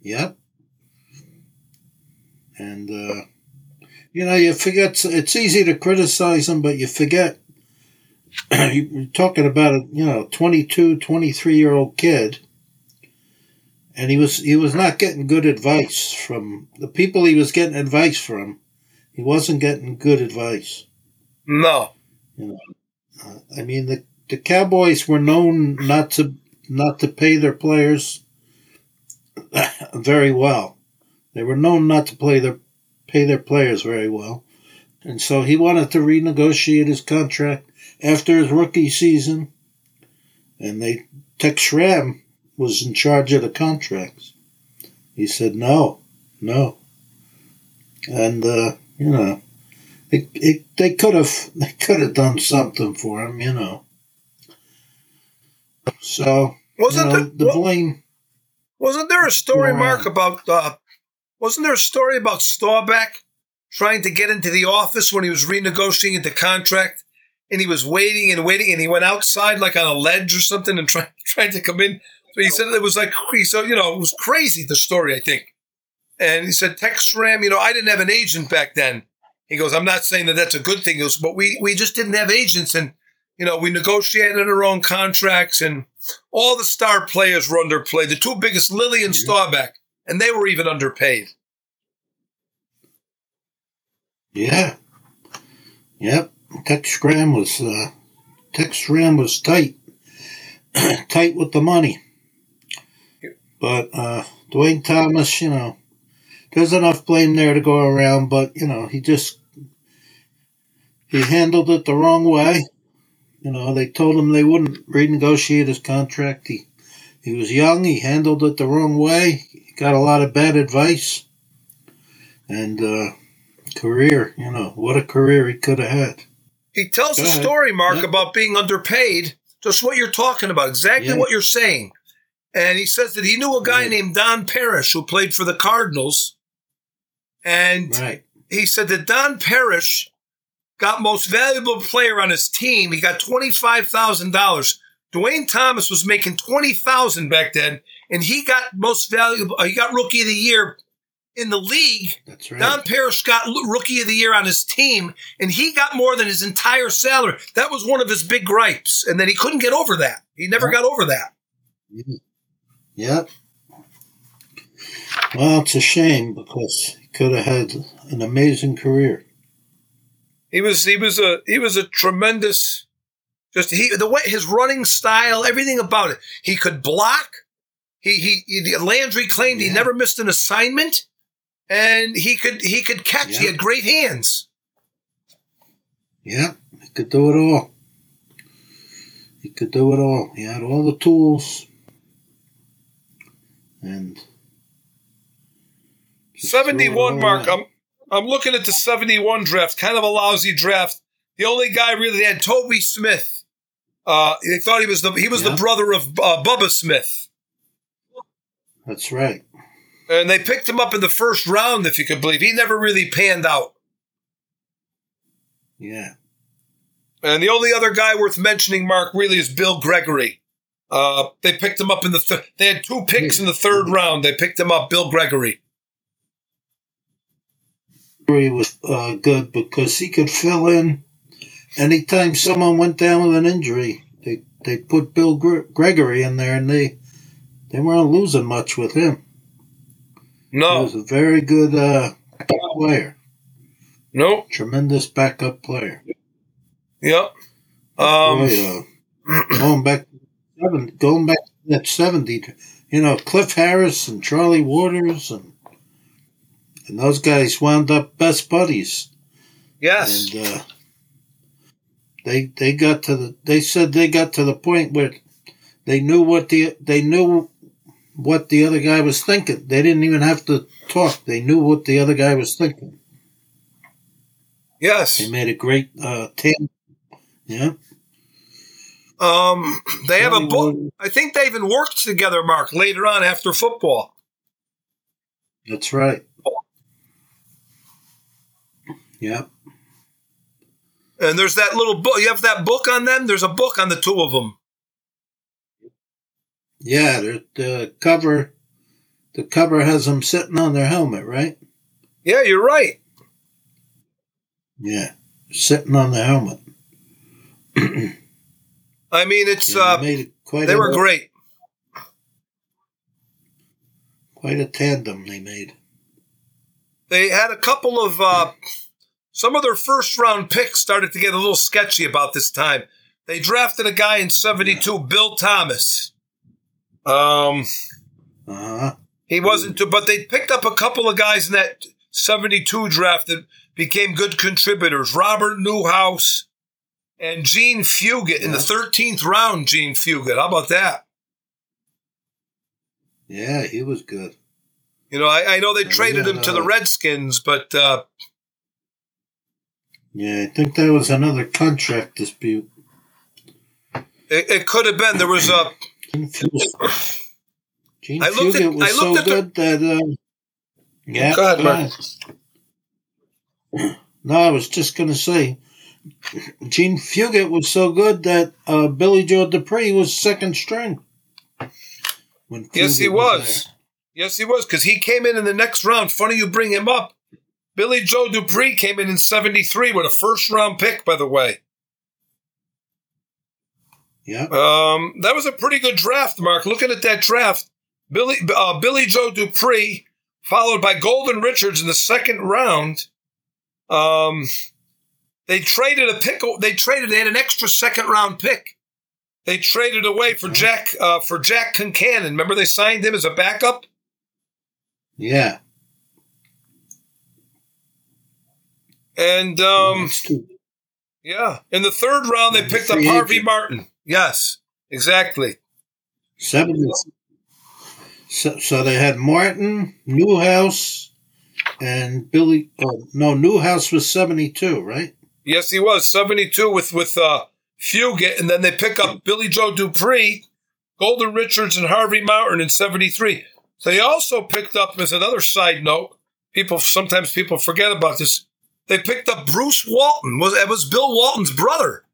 Yep. And, uh, you know, you forget, it's easy to criticize him, but you forget (clears throat) you're talking about a, you know, 22, 23 year old kid. And he was, he was not getting good advice from the people he was getting advice from. He wasn't getting good advice. No. You know, uh, I mean, the, the Cowboys were known not to, not to pay their players very well. They were known not to play their pay their players very well. And so he wanted to renegotiate his contract after his rookie season. And they Tex Schramm was in charge of the contracts. He said no, no. And uh, you know, it, it, they could have they could have done something for him, you know. So wasn't you know, the, the blame wasn't there a story, Mark, about uh, wasn't there a story about Staubach trying to get into the office when he was renegotiating the contract, and he was waiting and waiting, and he went outside like on a ledge or something and trying (laughs) trying to come in. But he said it was like so you know it was crazy the story I think, and he said Tex Schramm, you know I didn't have an agent back then. He goes, I'm not saying that that's a good thing, he goes, but we we just didn't have agents and you know, we negotiated our own contracts, and all the star players were underpaid. The two biggest, Lilly and Staubach, and they were even underpaid. Yeah. Yep. Tex Schramm was uh, Tex Schramm was tight, (clears throat) tight with the money. But uh, Duane Thomas, you know, there's enough blame there to go around, but you know, he just he handled it the wrong way. You know, they told him they wouldn't renegotiate his contract. He he was young. He handled it the wrong way. He got a lot of bad advice. And uh, career, you know, what a career he could have had. He tells a story, Mark, about being underpaid. Just what you're talking about, exactly yeah. what you're saying. And he says that he knew a guy right. named Don Parrish who played for the Cardinals. And right. he said that Don Parrish got most valuable player on his team. He got $25,000. Duane Thomas was making 20000 back then, and he got most valuable, uh, he got rookie of the year in the league. That's right. Don Parrish got rookie of the year on his team, and he got more than his entire salary. That was one of his big gripes, and then he couldn't get over that. He never got over that. Yep. Well, it's a shame because could have had an amazing career. He was he was a he was a tremendous just he the way his running style, everything about it. He could block. He he, he Landry claimed yeah. he never missed an assignment, and he could he could catch. Yeah. He had great hands. Yeah, he could do it all. He could do it all. He had all the tools, and seventy-one. Mark, I'm I'm looking at the 71 draft, kind of a lousy draft. The only guy really had Toby Smith. Uh, they thought he was the he was yeah. the brother of uh, Bubba Smith. That's right. And they picked him up in the first round, if you could believe. He never really panned out. Yeah. And the only other guy worth mentioning, Mark, really is Bill Gregory. Uh, they picked him up in the th- they had two picks in the third round. They picked him up, Bill Gregory was uh, good because he could fill in anytime someone went down with an injury. They they put Bill Gre- Gregory in there, and they they weren't losing much with him. No, he was a very good uh, player. No, tremendous backup player. Yep. Um, Boy, uh, going back, seven, going back to that seventy, you know, Cliff Harris and Charlie Waters and and those guys wound up best buddies. Yes. And uh, they they got to the they said they got to the point where they knew what the they knew what the other guy was thinking. They didn't even have to talk. They knew what the other guy was thinking. Yes. They made a great uh, team. Yeah. Um, they have a book. I think they even worked together, Mark, later on after football. That's right. Yep. And there's that little book. You have that book on them. There's a book on the two of them. Yeah, the cover. The cover has them sitting on their helmet, right? Yeah, you're right. Yeah, sitting on the helmet. I mean, it's Yeah, uh, it quite they were great. Quite a tandem they made. They had a couple of uh, some of their first round picks started to get a little sketchy about this time. They drafted a guy in '72, Bill Thomas. Um, Uh huh. he wasn't too, but they picked up a couple of guys in that '72 draft that became good contributors. Robert Newhouse and Jean Fugett in the 13th round. Jean Fugett, how about that? Yeah, he was good. You know, I, I know they Yeah, traded him to the uh, Redskins, but uh, Yeah, I think that was another contract dispute. it, it could have been. There was a Jean Fugett, Gene I looked at- was I so looked good that. Um, yeah, Go ahead, go Mark. ahead. (clears throat) No, I was just going to say, (clears throat) Jean Fugett was so good that uh, Billy Joe Dupree was second string. When Yes, he Fugett was. Yes, he was because he came in in the next round. Funny you bring him up. Billy Joe Dupree came in in '73 with a first round pick, by the way. Yeah, Um, that was a pretty good draft, Mark. Looking at that draft, Billy uh, Billy Joe Dupree, followed by Golden Richards in the second round. Um, they traded a pick. They traded. They had an extra second round pick. They traded away for Jack uh, for Jack Concannon. Remember they signed him as a backup. yeah. And um, yeah, in the third round they picked up Harvey. Martin. Yes, exactly. Seven. So, so they had Martin, Newhouse, and Billy. Oh, no, Newhouse was seventy-two, right? Yes, he was seventy-two with with uh, Fugett, and then they pick up Billy Joe Dupree, Golden Richards, and Harvey Martin in '73. They also picked up, as another side note, people sometimes people forget about this. They picked up Bruce Walton. Was it was Bill Walton's brother,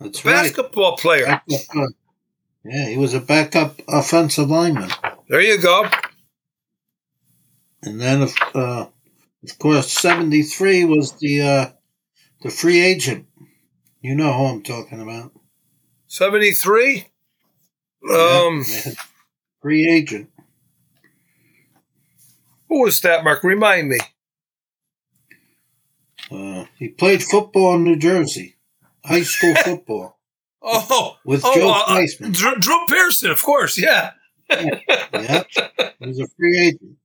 That's right. basketball player. Yeah, he was a backup offensive lineman, There you go. and then of uh, of course seventy-three was the uh, the free agent. You know who I'm talking about. Seventy-three. Um, they had free agent. who was that, Mark? Remind me. Uh, he played football in New Jersey, high school (laughs) football Oh, with oh, Joe uh, uh, Theismann. Drew, Drew Pearson, of course. Yeah. Yeah, he was a free agent.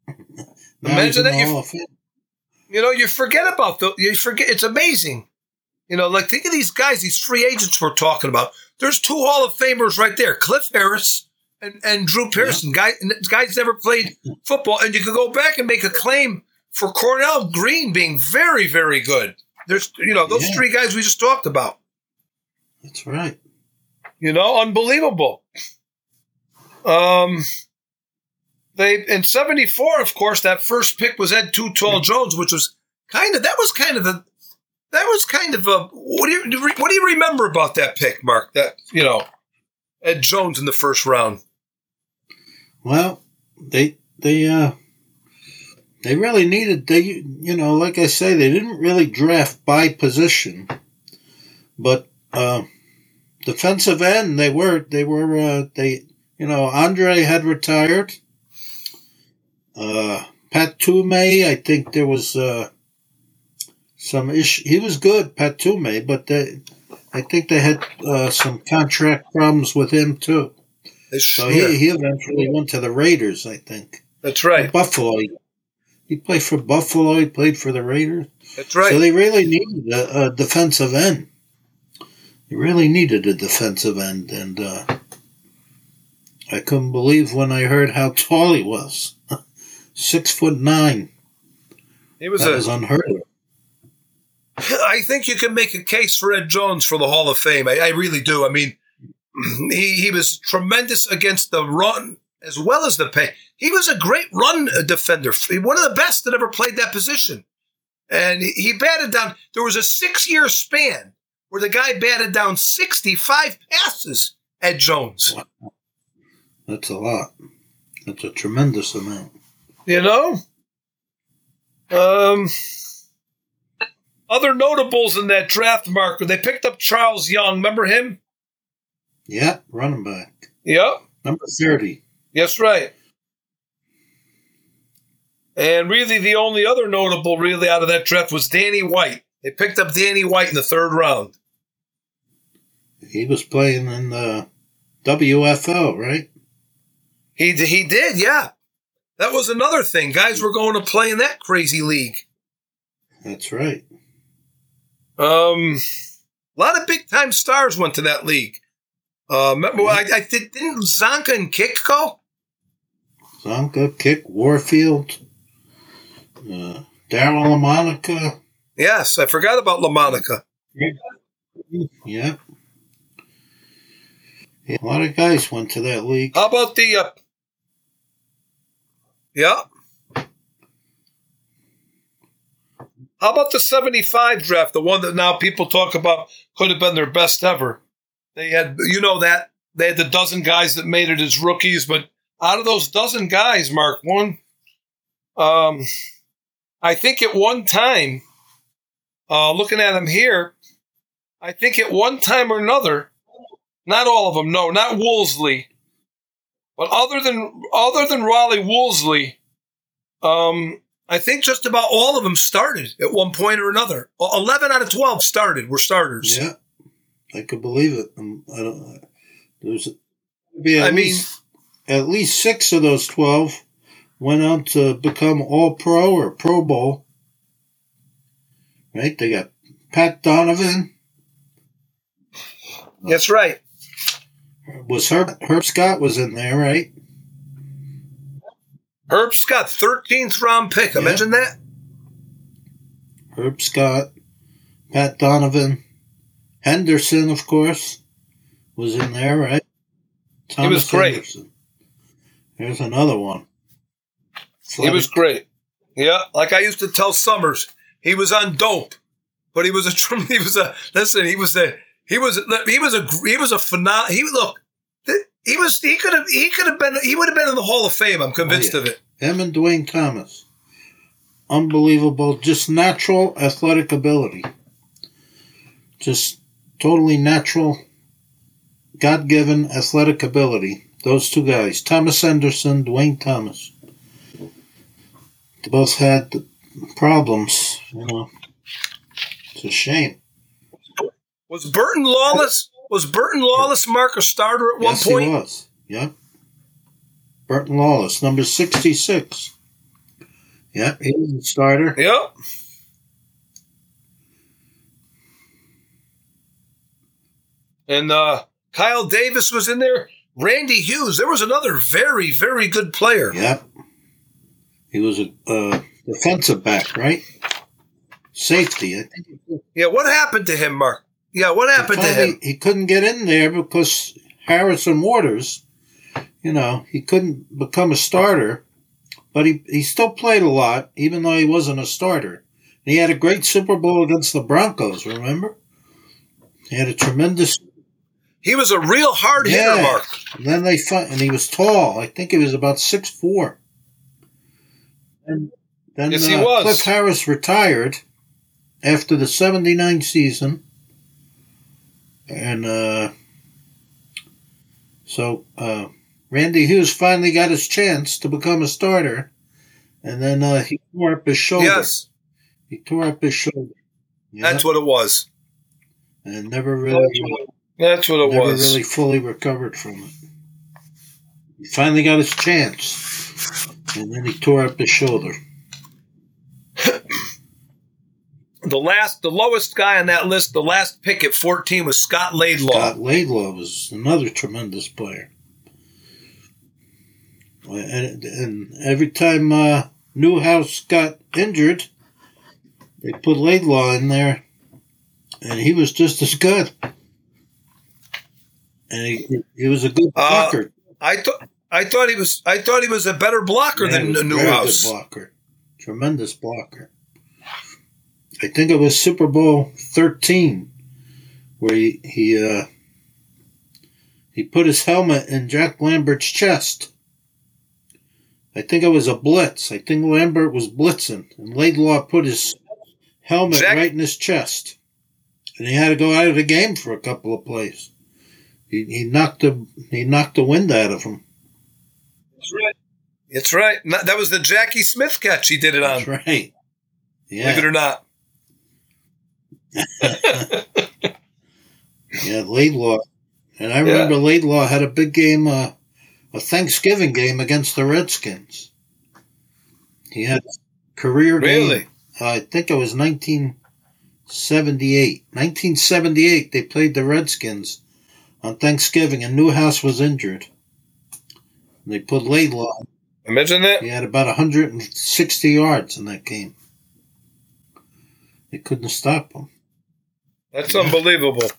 Now Imagine in that you- Fame. You know, you forget about the. You forget. It's amazing. You know, like think of these guys, these free agents we're talking about. There's two Hall of Famers right there, Cliff Harris and, and Drew Pearson. Guy, guys never played football, and you could go back and make a claim for Cornell Green being very, very good. There's, you know, those Yeah. three guys we just talked about. That's right. You know, unbelievable. Um, they in '74, of course, that first pick was Ed Too Tall Jones, which was kind of that was kind of a that was kind of a what do you what do you remember about that pick, Mark? That you know, Ed Jones in the first round. Well, they they uh they really needed they you know like I say they didn't really draft by position, but uh, defensive end they were they were uh, they you know Andrie had retired. Uh, Pat Toomay, I think there was uh, some issue. He was good, Pat Toomey, but they, I think they had uh, some contract problems with him too. So yeah, he, he eventually went to the Raiders, I think. that's right. Buffalo. He played for Buffalo. He played for the Raiders. That's right. So they really needed a, a defensive end. They really needed a defensive end, and uh, I couldn't believe when I heard how tall he was. (laughs) Six foot nine. he was That a was unheard of. I think you can make a case for Ed Jones for the Hall of Fame. I, I really do. I mean, (clears throat) he he was tremendous against the run as well as the pay. He was a great run defender, one of the best that ever played that position. And he, he batted down. There was a six year span where the guy batted down sixty five passes. Ed Jones, That's a lot. That's a tremendous amount. you know. Um, other notables in that draft marker, they picked up Charles Young. Remember him? Yep, running back. Yep. Number 30. That's right. And really, the only other notable really out of that draft was Danny White. They picked up Danny White in the third round. He was playing in the WFL, right? He he did, yeah. That was another thing. Guys were going to play in that crazy league. That's right. Um, a lot of big time stars went to that league. Uh, remember, I, I did, didn't Csonka and Kiick go? Csonka, Kiick, Warfield, uh, Daryle Lamonica. Yes, I forgot about Lamonica. Yep. Yeah, a lot of guys went to that league. How about the? Uh, yeah. How about the '75 draft, the one that now people talk about could have been their best ever? They had, you know, that they had the dozen guys that made it as rookies, but out of those dozen guys, Mark one, um, I think at one time, uh, looking at them here, I think at one time or another, not all of them, no, not Woolsey, but other than other than Rolly Woolsey, um, I think just about all of them started at one point or another. Eleven out of twelve started were starters. Yeah, I could believe it. Um, I don't. There's be at I mean- least at least six of those twelve went on to become All Pro or Pro Bowl. Right? They got Pat Donovan. That's right. Was Herb, Herb Scott was in there, right? Herb Scott, thirteenth round pick. I Yeah. mentioned that. Herb Scott, Pat Donovan, Henderson, of course, was in there, right? He was great. Henderson. There's another one. He was great. Yeah, like I used to tell Summers, he was on dope, but he was a (laughs) he was a listen. He was a he was a, he was a he was a phenom. He look, he was he could have he could have been he would have been in the Hall of Fame. I'm convinced Oh, yeah. of it. Him and Duane Thomas. Unbelievable, just natural athletic ability. Just totally natural, God given athletic ability. Those two guys, Thomas Henderson, Duane Thomas. They both had problems, you know. It's a shame. Was Burton Lawless was Burton Lawless Mark a starter at one yes, point? he was. Yep. Burton Lawless, number 66. Yep, he was a starter. Yep. And uh, Kyle Davis was in there. Randy Hughes. There was another very, very good player. Yep. He was a uh, defensive back, right? Safety. I think Yeah, what happened to him, Mark? Yeah, what happened to him? he couldn't get in there because Harrison Waters, you know, he couldn't become a starter, but he, he still played a lot, even though he wasn't a starter. And he had a great Super Bowl against the Broncos, remember? He had a tremendous He was a real hard hitter, Mark. And then they find, and he was tall. I think he was about six four. And then Yes, he uh. Cliff Harris retired after the '79 season, and uh, so uh, Randy Hughes finally got his chance to become a starter, and then uh, he tore up his shoulder. Yes, He tore up his shoulder. Yeah, that's what it was. and never really. That's what it never was. really fully recovered from it. He finally got his chance, and then he tore up his shoulder. (coughs) The last, the lowest guy on that list, the last pick at 14 was Scott Laidlaw. Scott Laidlaw was another tremendous player. And, and every time uh, Newhouse got injured, they put Laidlaw in there, and he was just as good. And he, he was a good Uh, blocker. I thought, I thought he was, I thought he was a better blocker he than was a very Newhouse. blocker. Tremendous blocker. I think it was Super Bowl 13 where he he, uh, he put his helmet in Jack Lambert's chest I think it was a blitz. I think Lambert was blitzing, and Laidlaw put his helmet Jack- right in his chest, and he had to go out of the game for a couple of plays. He, he knocked the he knocked the wind out of him. That's right. It's right. That was the Jackie Smith catch he did it on. That's right. Believe it or not. (laughs) yeah, Laidlaw, and I remember Laidlaw had a big game, uh, a Thanksgiving game against the Redskins. He had a career game. Really? I think it was 1978. 1978, they played the Redskins on Thanksgiving, and Newhouse was injured. They put Laidlaw. Imagine that. He had about 160 yards in that game. They couldn't stop him. That's unbelievable.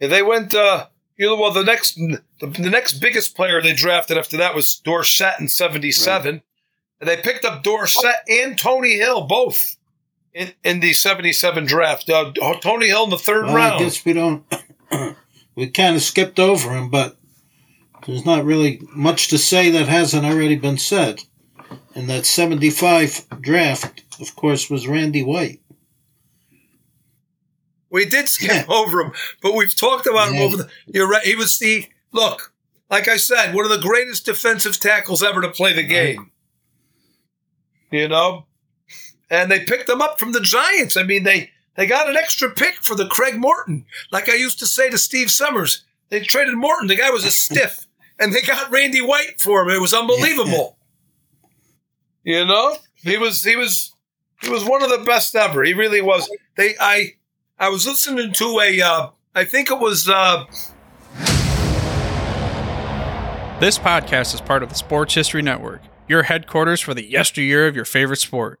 Yeah, they went. Uh, you know, well, the next the, the next biggest player they drafted after that was Dorsett in '77, and they picked up Dorsett and Tony Hill both in, in the '77 draft. Uh, Tony Hill in the third Well, I round. guess we don't. (coughs) we kind of skipped over him, but there's not really much to say that hasn't already been said. And that 75 draft, of course, was Randy White. We did skip Yeah. over him, but we've talked about him over the. You're right. He was the look. Like I said, one of the greatest defensive tackles ever to play the game. You know, and they picked them up from the Giants. I mean, they they got an extra pick for the Craig Morton. Like I used to say to Steve Summers, they traded Morton. The guy was a (laughs) stiff, and they got Randy White for him. It was unbelievable. (laughs) You know, he was he was he was one of the best ever. He really was. They I I was listening to a uh, I think it was uh, This podcast is part of the Sports History Network, your headquarters for the yesteryear of your favorite sport.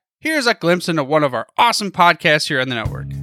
here's a glimpse into one of our awesome podcasts here on the network.